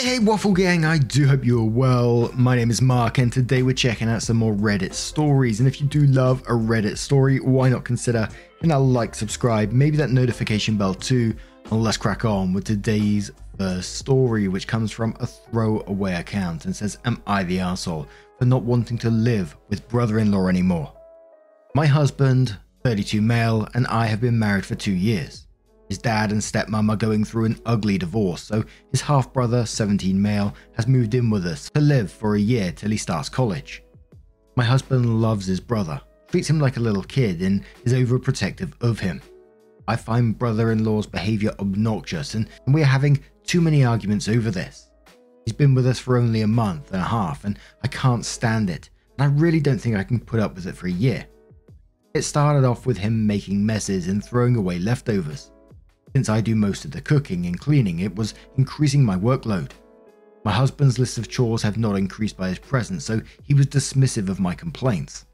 Hey, hey, Waffle Gang, I do hope you are well. My name is Mark, and today we're checking out some more Reddit stories. And if you do love a Reddit story, why not consider hitting that like, subscribe, maybe that notification bell too? And let's crack on with today's first story, which comes from a throwaway account and says, Am I the asshole for not wanting to live with brother in law anymore? My husband, 32 male, and I have been married for two years. His dad and stepmom are going through an ugly divorce, so his half brother, 17 male, has moved in with us to live for a year till he starts college. My husband loves his brother, treats him like a little kid, and is overprotective of him. I find brother in law's behaviour obnoxious, and we are having too many arguments over this. He's been with us for only a month and a half, and I can't stand it, and I really don't think I can put up with it for a year. It started off with him making messes and throwing away leftovers. Since I do most of the cooking and cleaning, it was increasing my workload. My husband's list of chores have not increased by his presence, so he was dismissive of my complaints.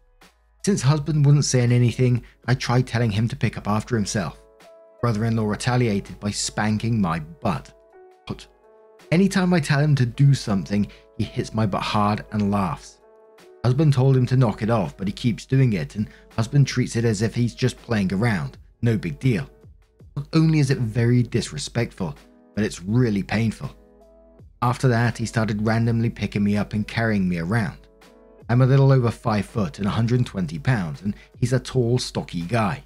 Since husband wasn't saying anything, I tried telling him to pick up after himself. Brother in law retaliated by spanking my butt. But anytime I tell him to do something, he hits my butt hard and laughs. Husband told him to knock it off, but he keeps doing it, and husband treats it as if he's just playing around. No big deal. Not only is it very disrespectful, but it's really painful. After that, he started randomly picking me up and carrying me around. I'm a little over 5 foot and 120 pounds, and he's a tall, stocky guy.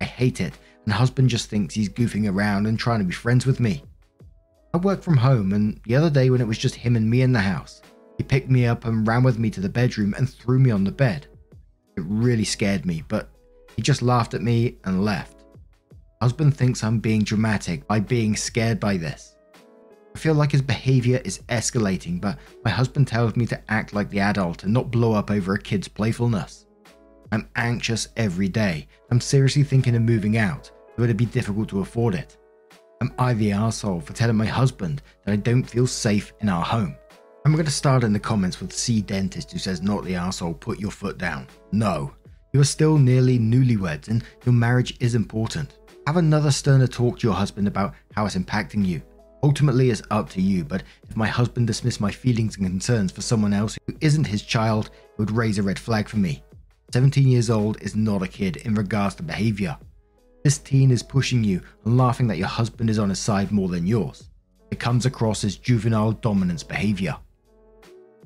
I hate it, and husband just thinks he's goofing around and trying to be friends with me. I work from home, and the other day when it was just him and me in the house, he picked me up and ran with me to the bedroom and threw me on the bed. It really scared me, but he just laughed at me and left. Husband thinks I'm being dramatic by being scared by this. I feel like his behavior is escalating, but my husband tells me to act like the adult and not blow up over a kid's playfulness. I'm anxious every day. I'm seriously thinking of moving out, though it'd be difficult to afford it. Am I the asshole for telling my husband that I don't feel safe in our home? I'm going to start in the comments with C Dentist who says, Not the asshole, put your foot down. No. You are still nearly newlyweds and your marriage is important. Have another sterner talk to your husband about how it's impacting you. Ultimately, it's up to you, but if my husband dismissed my feelings and concerns for someone else who isn't his child, it would raise a red flag for me. 17 years old is not a kid in regards to behavior. This teen is pushing you and laughing that your husband is on his side more than yours. It comes across as juvenile dominance behavior.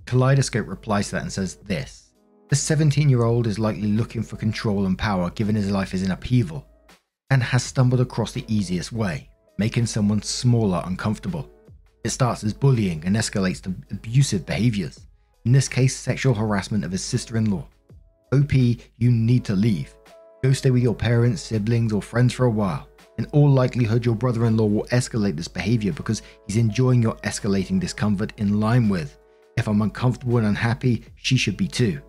Kaleidoscope replies to that and says this The 17 year old is likely looking for control and power given his life is in upheaval and has stumbled across the easiest way, making someone smaller uncomfortable. It starts as bullying and escalates to abusive behaviors, in this case, sexual harassment of his sister in law. OP, you need to leave. Go stay with your parents, siblings, or friends for a while. In all likelihood, your brother in law will escalate this behavior because he's enjoying your escalating discomfort in line with, if I'm uncomfortable and unhappy, she should be too.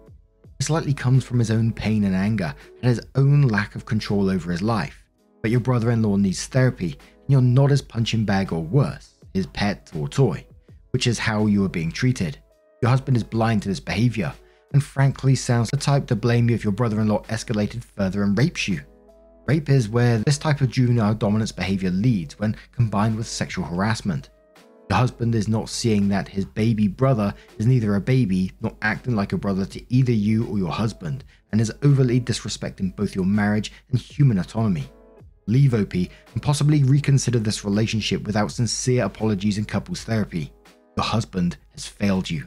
This likely comes from his own pain and anger and his own lack of control over his life but your brother in law needs therapy, and you're not his punching bag or worse, his pet or toy, which is how you are being treated. Your husband is blind to this behavior, and frankly sounds the type to blame you if your brother in law escalated further and rapes you. Rape is where this type of juvenile dominance behavior leads when combined with sexual harassment. Your husband is not seeing that his baby brother is neither a baby nor acting like a brother to either you or your husband, and is overly disrespecting both your marriage and human autonomy leave OP, and possibly reconsider this relationship without sincere apologies and couples therapy. Your husband has failed you.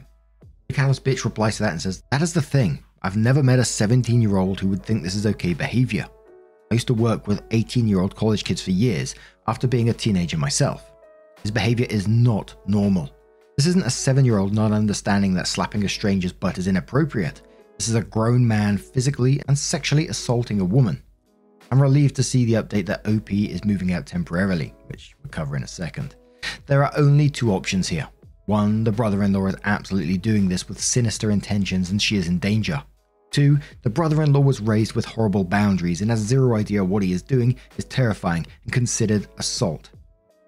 The callous bitch replies to that and says, That is the thing. I've never met a 17 year old who would think this is okay behavior. I used to work with 18 year old college kids for years after being a teenager myself. His behavior is not normal. This isn't a 7 year old not understanding that slapping a stranger's butt is inappropriate. This is a grown man physically and sexually assaulting a woman. I'm relieved to see the update that OP is moving out temporarily, which we'll cover in a second. There are only two options here. One, the brother in law is absolutely doing this with sinister intentions and she is in danger. Two, the brother in law was raised with horrible boundaries and has zero idea what he is doing is terrifying and considered assault.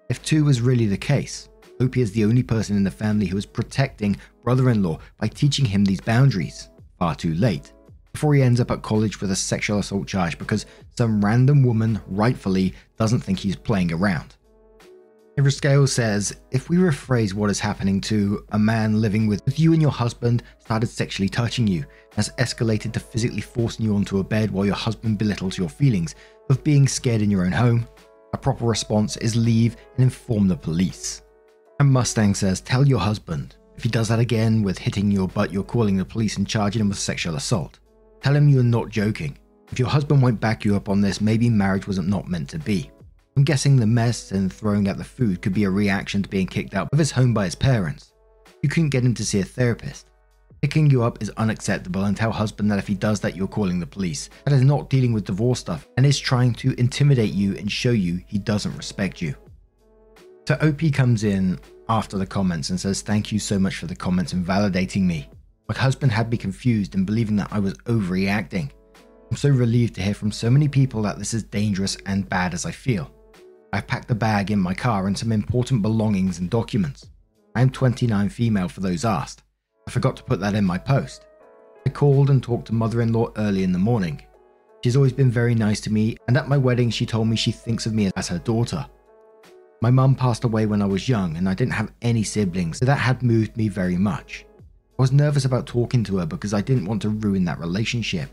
If two is really the case, Opie is the only person in the family who is protecting brother in law by teaching him these boundaries. Far too late. Before he ends up at college with a sexual assault charge because some random woman rightfully doesn't think he's playing around. Scale says, if we rephrase what is happening to a man living with you and your husband started sexually touching you, has escalated to physically forcing you onto a bed while your husband belittles your feelings of being scared in your own home, a proper response is leave and inform the police. And Mustang says, tell your husband. If he does that again with hitting your butt, you're calling the police and charging him with sexual assault. Tell him you're not joking. If your husband won't back you up on this, maybe marriage wasn't not meant to be. I'm guessing the mess and throwing out the food could be a reaction to being kicked out of his home by his parents. You couldn't get him to see a therapist. Picking you up is unacceptable and tell husband that if he does that you're calling the police. That is not dealing with divorce stuff and is trying to intimidate you and show you he doesn't respect you. So OP comes in after the comments and says thank you so much for the comments and validating me. My husband had me confused and believing that I was overreacting. I'm so relieved to hear from so many people that this is dangerous and bad as I feel. I've packed the bag in my car and some important belongings and documents. I am 29 female for those asked. I forgot to put that in my post. I called and talked to mother in law early in the morning. She's always been very nice to me, and at my wedding, she told me she thinks of me as her daughter. My mum passed away when I was young, and I didn't have any siblings, so that had moved me very much. I was nervous about talking to her because I didn't want to ruin that relationship.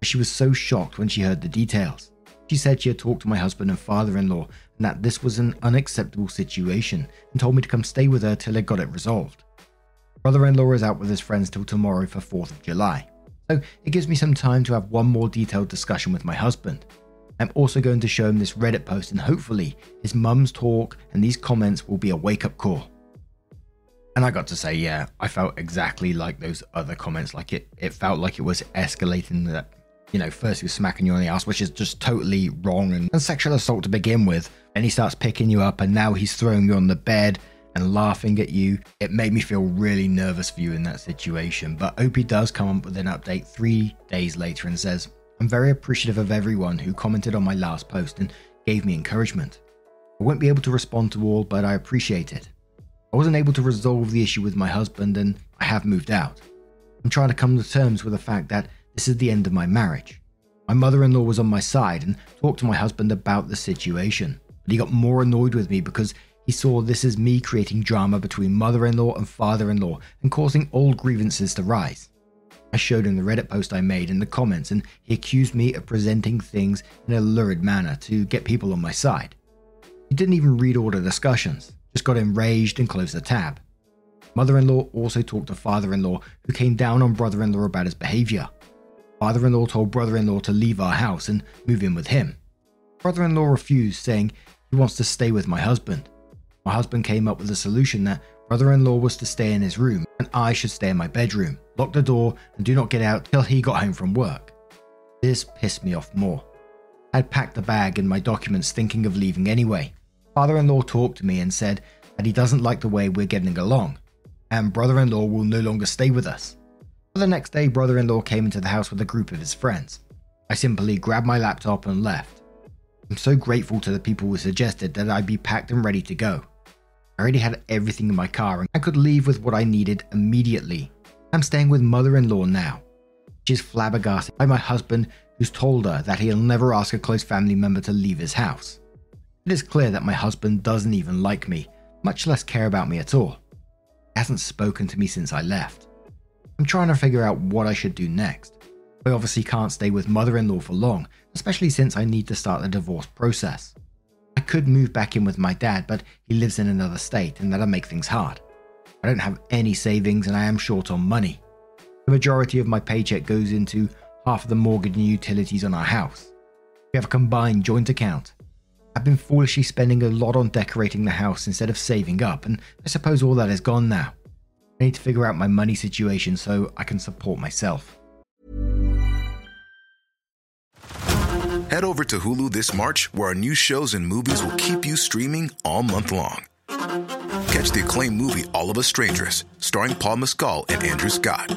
But she was so shocked when she heard the details. She said she had talked to my husband and father in law and that this was an unacceptable situation and told me to come stay with her till I got it resolved. Brother in law is out with his friends till tomorrow for 4th of July, so it gives me some time to have one more detailed discussion with my husband. I'm also going to show him this Reddit post and hopefully his mum's talk and these comments will be a wake up call. And I got to say, yeah, I felt exactly like those other comments. Like it, it felt like it was escalating that you know, first he was smacking you on the ass, which is just totally wrong and, and sexual assault to begin with. And he starts picking you up, and now he's throwing you on the bed and laughing at you. It made me feel really nervous for you in that situation. But Opie does come up with an update three days later and says, I'm very appreciative of everyone who commented on my last post and gave me encouragement. I won't be able to respond to all, but I appreciate it. I wasn't able to resolve the issue with my husband, and I have moved out. I'm trying to come to terms with the fact that this is the end of my marriage. My mother in law was on my side and talked to my husband about the situation, but he got more annoyed with me because he saw this as me creating drama between mother in law and father in law and causing old grievances to rise. I showed him the Reddit post I made in the comments, and he accused me of presenting things in a lurid manner to get people on my side. He didn't even read all the discussions, just got enraged and closed the tab. Mother in law also talked to father in law, who came down on brother in law about his behaviour. Father in law told brother in law to leave our house and move in with him. Brother in law refused, saying he wants to stay with my husband. My husband came up with a solution that brother in law was to stay in his room and I should stay in my bedroom, lock the door, and do not get out till he got home from work. This pissed me off more. I'd packed the bag and my documents thinking of leaving anyway. Father in law talked to me and said that he doesn't like the way we're getting along, and brother in law will no longer stay with us. The next day, brother in law came into the house with a group of his friends. I simply grabbed my laptop and left. I'm so grateful to the people who suggested that I be packed and ready to go. I already had everything in my car and I could leave with what I needed immediately. I'm staying with mother in law now. She's flabbergasted by my husband, who's told her that he'll never ask a close family member to leave his house. It is clear that my husband doesn't even like me, much less care about me at all. He hasn't spoken to me since I left. I'm trying to figure out what I should do next. I obviously can't stay with mother in law for long, especially since I need to start the divorce process. I could move back in with my dad, but he lives in another state and that'll make things hard. I don't have any savings and I am short on money. The majority of my paycheck goes into half of the mortgage and utilities on our house. We have a combined joint account. I've been foolishly spending a lot on decorating the house instead of saving up, and I suppose all that is gone now. I need to figure out my money situation so I can support myself. Head over to Hulu this March, where our new shows and movies will keep you streaming all month long. Catch the acclaimed movie All of Us Strangers, starring Paul Mescal and Andrew Scott.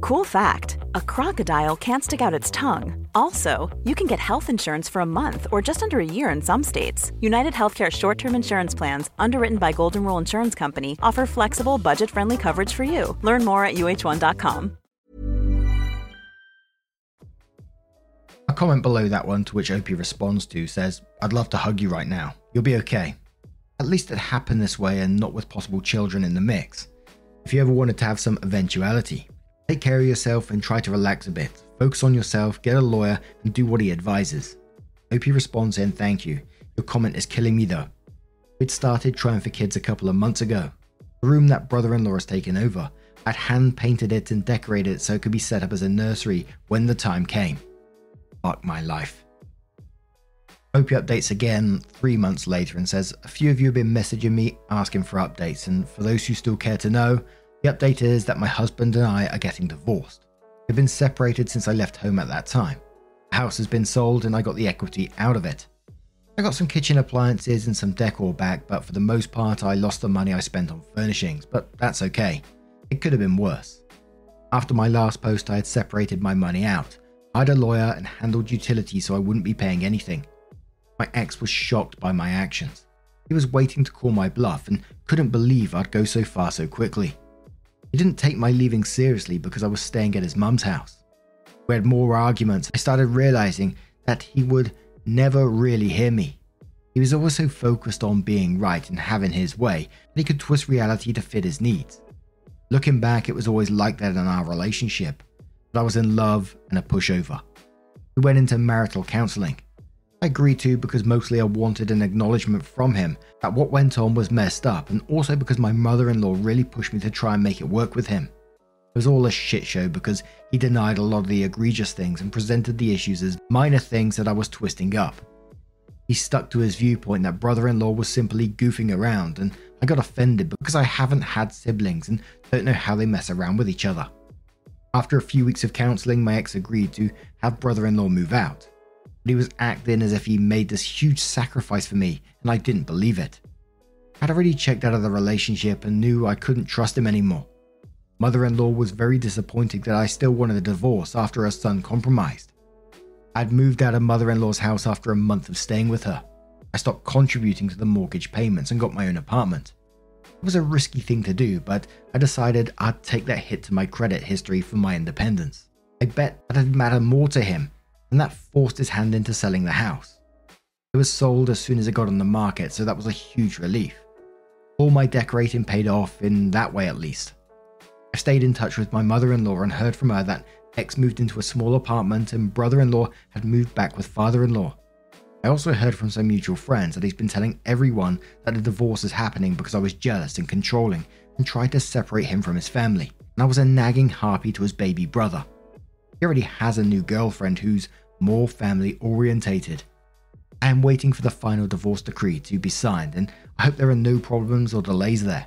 Cool fact a crocodile can't stick out its tongue. Also, you can get health insurance for a month or just under a year in some states. United Healthcare short term insurance plans, underwritten by Golden Rule Insurance Company, offer flexible, budget friendly coverage for you. Learn more at uh1.com. A comment below that one to which Opie responds to says, I'd love to hug you right now. You'll be okay. At least it happened this way and not with possible children in the mix. If you ever wanted to have some eventuality, take care of yourself and try to relax a bit. Focus on yourself, get a lawyer, and do what he advises. Opie responds and Thank you. Your comment is killing me though. We'd started trying for kids a couple of months ago. The room that brother in law has taken over, I'd hand painted it and decorated it so it could be set up as a nursery when the time came. Fuck my life. Opie updates again three months later and says, A few of you have been messaging me asking for updates, and for those who still care to know, the update is that my husband and I are getting divorced. We've been separated since I left home at that time. The house has been sold and I got the equity out of it. I got some kitchen appliances and some decor back, but for the most part, I lost the money I spent on furnishings, but that's okay. It could have been worse. After my last post, I had separated my money out, hired a lawyer, and handled utilities so I wouldn't be paying anything. My ex was shocked by my actions. He was waiting to call my bluff and couldn't believe I'd go so far so quickly. He didn't take my leaving seriously because I was staying at his mum's house. We had more arguments. I started realizing that he would never really hear me. He was always so focused on being right and having his way that he could twist reality to fit his needs. Looking back, it was always like that in our relationship, but I was in love and a pushover. We went into marital counseling. I agreed to because mostly I wanted an acknowledgement from him that what went on was messed up, and also because my mother in law really pushed me to try and make it work with him. It was all a shit show because he denied a lot of the egregious things and presented the issues as minor things that I was twisting up. He stuck to his viewpoint that brother in law was simply goofing around, and I got offended because I haven't had siblings and don't know how they mess around with each other. After a few weeks of counseling, my ex agreed to have brother in law move out but he was acting as if he made this huge sacrifice for me, and I didn't believe it. I'd already checked out of the relationship and knew I couldn't trust him anymore. Mother in law was very disappointed that I still wanted a divorce after her son compromised. I'd moved out of mother in law's house after a month of staying with her. I stopped contributing to the mortgage payments and got my own apartment. It was a risky thing to do, but I decided I'd take that hit to my credit history for my independence. I bet that it'd matter more to him and that forced his hand into selling the house. It was sold as soon as it got on the market, so that was a huge relief. All my decorating paid off, in that way at least. I stayed in touch with my mother in law and heard from her that ex moved into a small apartment and brother in law had moved back with father in law. I also heard from some mutual friends that he's been telling everyone that a divorce is happening because I was jealous and controlling and tried to separate him from his family, and I was a nagging harpy to his baby brother. He already has a new girlfriend who's more family orientated. I am waiting for the final divorce decree to be signed, and I hope there are no problems or delays there.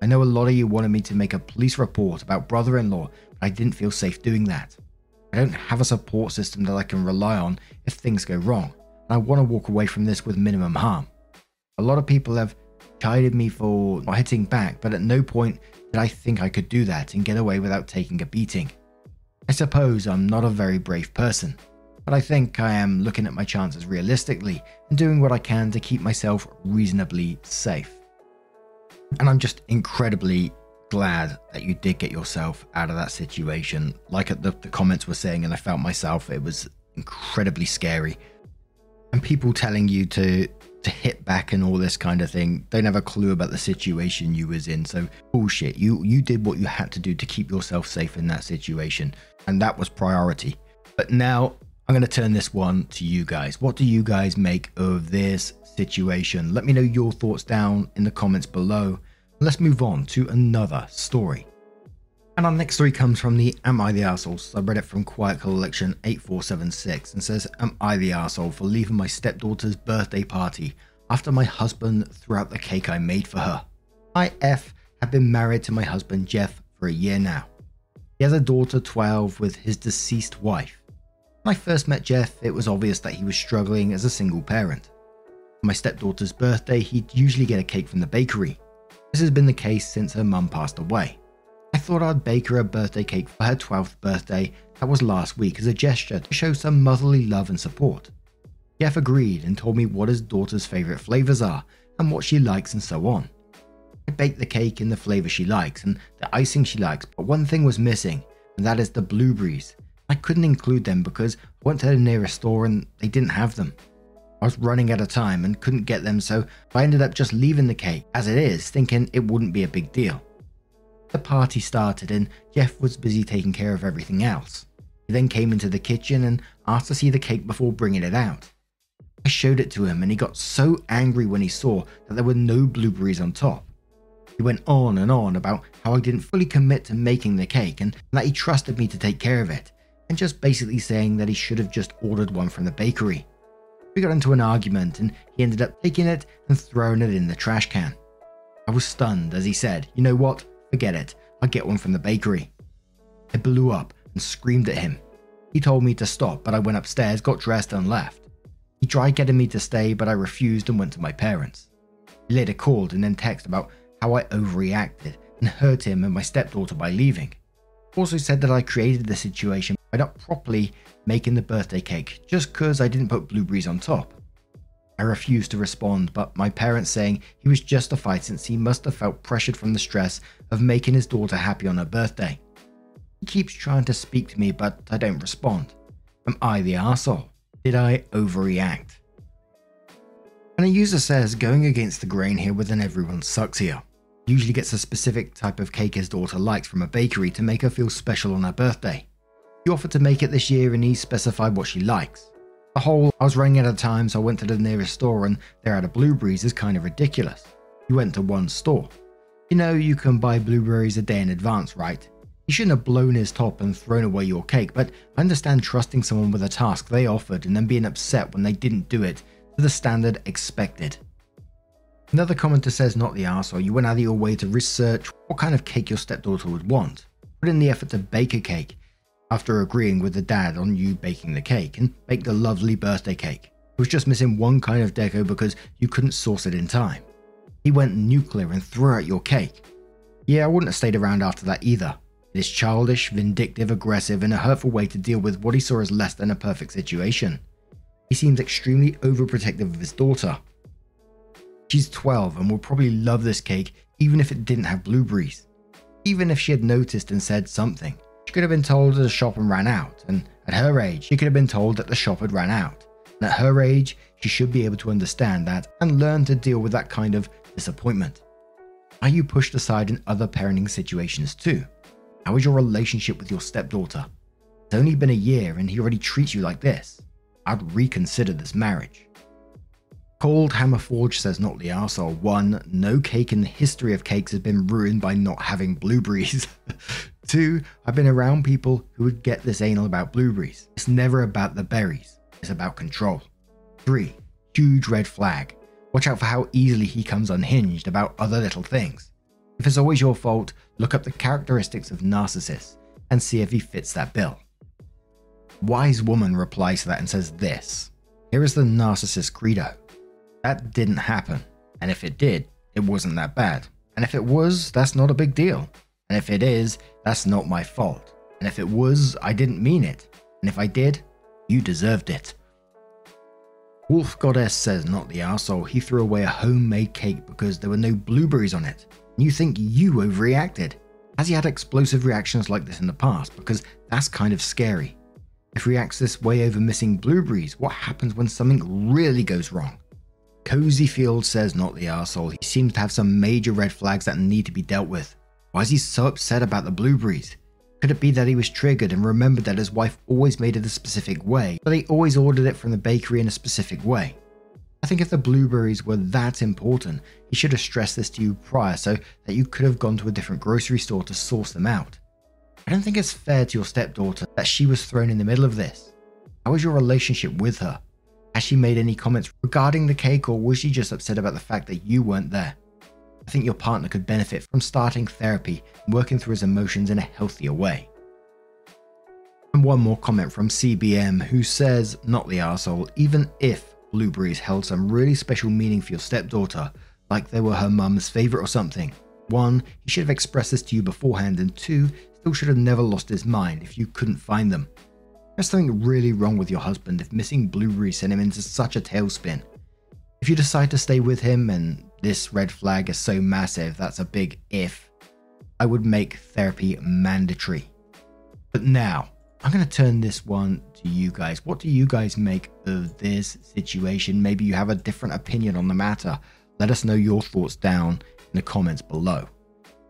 I know a lot of you wanted me to make a police report about brother in law, but I didn't feel safe doing that. I don't have a support system that I can rely on if things go wrong, and I want to walk away from this with minimum harm. A lot of people have chided me for not hitting back, but at no point did I think I could do that and get away without taking a beating. I suppose I'm not a very brave person but I think I am looking at my chances realistically and doing what I can to keep myself reasonably safe. And I'm just incredibly glad that you did get yourself out of that situation. Like the, the comments were saying, and I felt myself, it was incredibly scary. And people telling you to to hit back and all this kind of thing don't have a clue about the situation you was in so bullshit you you did what you had to do to keep yourself safe in that situation and that was priority but now I'm going to turn this one to you guys. What do you guys make of this situation? Let me know your thoughts down in the comments below. Let's move on to another story. And our next story comes from the Am I the Arsehole subreddit from Quiet Collection 8476 and says, Am I the asshole for leaving my stepdaughter's birthday party after my husband threw out the cake I made for her? I F have been married to my husband Jeff for a year now. He has a daughter 12 with his deceased wife. When I first met Jeff, it was obvious that he was struggling as a single parent. For my stepdaughter's birthday, he'd usually get a cake from the bakery. This has been the case since her mum passed away. I thought I'd bake her a birthday cake for her 12th birthday, that was last week, as a gesture to show some motherly love and support. Jeff agreed and told me what his daughter's favourite flavours are and what she likes and so on. I baked the cake in the flavour she likes and the icing she likes, but one thing was missing, and that is the blueberries. I couldn't include them because I went to the nearest store and they didn't have them. I was running out of time and couldn't get them, so I ended up just leaving the cake as it is, thinking it wouldn't be a big deal. The party started and Jeff was busy taking care of everything else. He then came into the kitchen and asked to see the cake before bringing it out. I showed it to him and he got so angry when he saw that there were no blueberries on top. He went on and on about how I didn't fully commit to making the cake and that he trusted me to take care of it, and just basically saying that he should have just ordered one from the bakery. We got into an argument and he ended up taking it and throwing it in the trash can. I was stunned as he said, You know what? Forget it, I'll get one from the bakery. I blew up and screamed at him. He told me to stop, but I went upstairs, got dressed, and left. He tried getting me to stay, but I refused and went to my parents. He later called and then texted about how I overreacted and hurt him and my stepdaughter by leaving. Also said that I created the situation by not properly making the birthday cake just because I didn't put blueberries on top. I refused to respond, but my parents saying he was justified since he must have felt pressured from the stress of making his daughter happy on her birthday. He keeps trying to speak to me, but I don't respond. Am I the asshole? Did I overreact? And a user says going against the grain here with an everyone sucks here. Usually gets a specific type of cake his daughter likes from a bakery to make her feel special on her birthday. He offered to make it this year and he specified what she likes. The whole I was running out of time so I went to the nearest store and they're out of blueberries is kind of ridiculous. You went to one store. You know you can buy blueberries a day in advance, right? He shouldn't have blown his top and thrown away your cake, but I understand trusting someone with a task they offered and then being upset when they didn't do it to the standard expected. Another commenter says, not the arsehole, you went out of your way to research what kind of cake your stepdaughter would want. Put in the effort to bake a cake after agreeing with the dad on you baking the cake and baked a lovely birthday cake. It was just missing one kind of deco because you couldn't source it in time. He went nuclear and threw out your cake. Yeah, I wouldn't have stayed around after that either. It is childish, vindictive, aggressive, and a hurtful way to deal with what he saw as less than a perfect situation. He seems extremely overprotective of his daughter. She's 12 and will probably love this cake even if it didn't have blueberries. Even if she had noticed and said something. Could have been told at the shop and ran out, and at her age, she could have been told that the shop had ran out. And at her age, she should be able to understand that and learn to deal with that kind of disappointment. Are you pushed aside in other parenting situations too? How is your relationship with your stepdaughter? It's only been a year and he already treats you like this. I'd reconsider this marriage. Cold Hammer Forge says not the arsehole. One, no cake in the history of cakes has been ruined by not having blueberries. Two, I've been around people who would get this anal about blueberries. It's never about the berries, it's about control. Three, huge red flag. Watch out for how easily he comes unhinged about other little things. If it's always your fault, look up the characteristics of narcissists and see if he fits that bill. Wise Woman replies to that and says this Here is the narcissist credo. That didn't happen. And if it did, it wasn't that bad. And if it was, that's not a big deal. And if it is, that's not my fault. And if it was, I didn't mean it. And if I did, you deserved it. Wolf Goddess says, not the arsehole, he threw away a homemade cake because there were no blueberries on it. And you think you overreacted. Has he had explosive reactions like this in the past? Because that's kind of scary. If he reacts this way over missing blueberries, what happens when something really goes wrong? Cozy Field says, not the arsehole, he seems to have some major red flags that need to be dealt with. Why is he so upset about the blueberries? Could it be that he was triggered and remembered that his wife always made it a specific way, but he always ordered it from the bakery in a specific way? I think if the blueberries were that important, he should have stressed this to you prior so that you could have gone to a different grocery store to source them out. I don't think it's fair to your stepdaughter that she was thrown in the middle of this. How was your relationship with her? Has she made any comments regarding the cake, or was she just upset about the fact that you weren't there? I think your partner could benefit from starting therapy and working through his emotions in a healthier way. And one more comment from CBM who says, not the asshole, even if blueberries held some really special meaning for your stepdaughter, like they were her mum's favourite or something. One, he should have expressed this to you beforehand, and two, still should have never lost his mind if you couldn't find them. There's something really wrong with your husband if missing blueberries sent him into such a tailspin. If you decide to stay with him and this red flag is so massive, that's a big if, I would make therapy mandatory. But now, I'm going to turn this one to you guys. What do you guys make of this situation? Maybe you have a different opinion on the matter. Let us know your thoughts down in the comments below.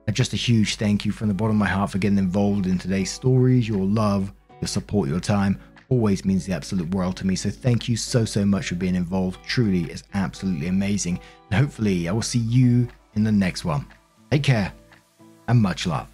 And just a huge thank you from the bottom of my heart for getting involved in today's stories. Your love, your support, your time always means the absolute world to me. So thank you so, so much for being involved. Truly is absolutely amazing. And hopefully, I will see you in the next one. Take care and much love.